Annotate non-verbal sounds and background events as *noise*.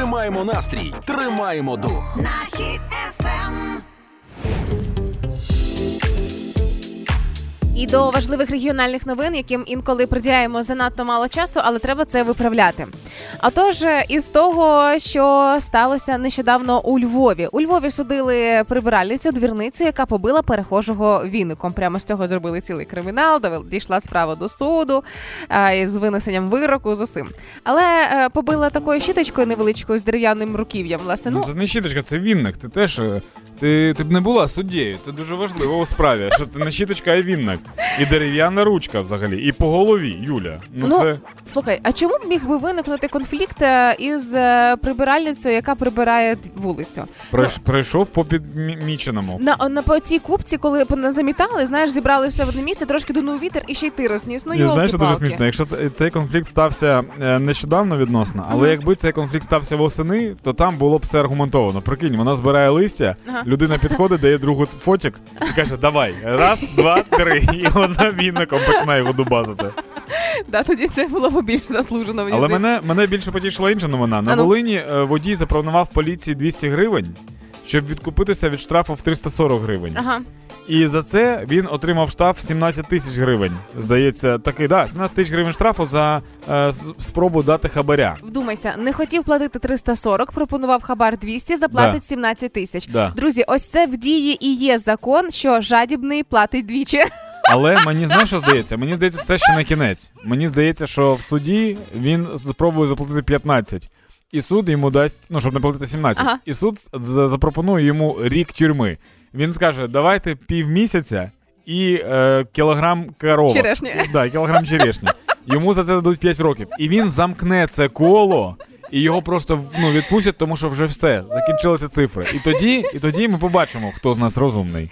Тримаємо настрій, тримаємо дух. на хід ефем. І до важливих регіональних новин, яким інколи приділяємо занадто мало часу, але треба це виправляти. Отож, із того, що сталося нещодавно у Львові. У Львові судили прибиральницю двірницю, яка побила перехожого віником. Прямо з цього зробили цілий кримінал, дійшла справа до суду е, з винесенням вироку з усім. Але е, побила такою щіточкою невеличкою з дерев'яним руків'ям. Власне, Ну, ну це не щіточка, це вінник. Ти теж е, ти, ти б не була суддєю. Це дуже важливо у справі. Що це не щіточка, а вінник. І дерев'яна ручка взагалі. І по голові, Юля. Ну, Ну, це Слухай, а чому б міг би виникнути конфлікт е, із е, прибиральницею, яка прибирає вулицю? пройш- пройшов по підміченому. На, на по цій купці, коли замітали, знаєш, зібрали все в одне місце, трошки дунув вітер і ще й ти розніс. Ну, І знаєш, що дуже смішно. Якщо це, цей конфлікт стався е, нещодавно відносно, але Ага. якби цей конфлікт стався восени, то там було б все аргументовано. Прикинь, вона збирає листя, Ага. людина підходить, дає другу фотик і каже: Давай, раз, два, три. *laughs* І вона вінником починає його дубазити. Да, тоді це було б більш заслужено. Але мене, мене більше потішила інша новина. На ну. Волині е, водій запропонував поліції 200 гривень, щоб відкупитися від штрафу в 340 гривень. Ага. І за це він отримав штраф 17 тисяч гривень. Здається, такий, да, 17 тисяч гривень штрафу за е, спробу дати хабаря. Вдумайся, не хотів платити 340, пропонував хабар 200, заплатить Да. 17 тисяч. Да. Друзі, ось це в дії і є закон, що жадібний платить двічі. Але мені знаєш, що здається? Мені здається, це ще не кінець. Мені здається, що в суді він спробує заплатити 15. І суд йому дасть, ну щоб не платити 17. Ага. І суд запропонує йому рік тюрми. Він скаже: давайте півмісяця і е, кілограм коровок. Черешні. Да, кілограм черешні. Йому за це дадуть 5 років. І він замкне це коло. І його просто ну, відпустять, тому що вже все, закінчилися цифри. І тоді, і тоді ми побачимо, хто з нас розумний.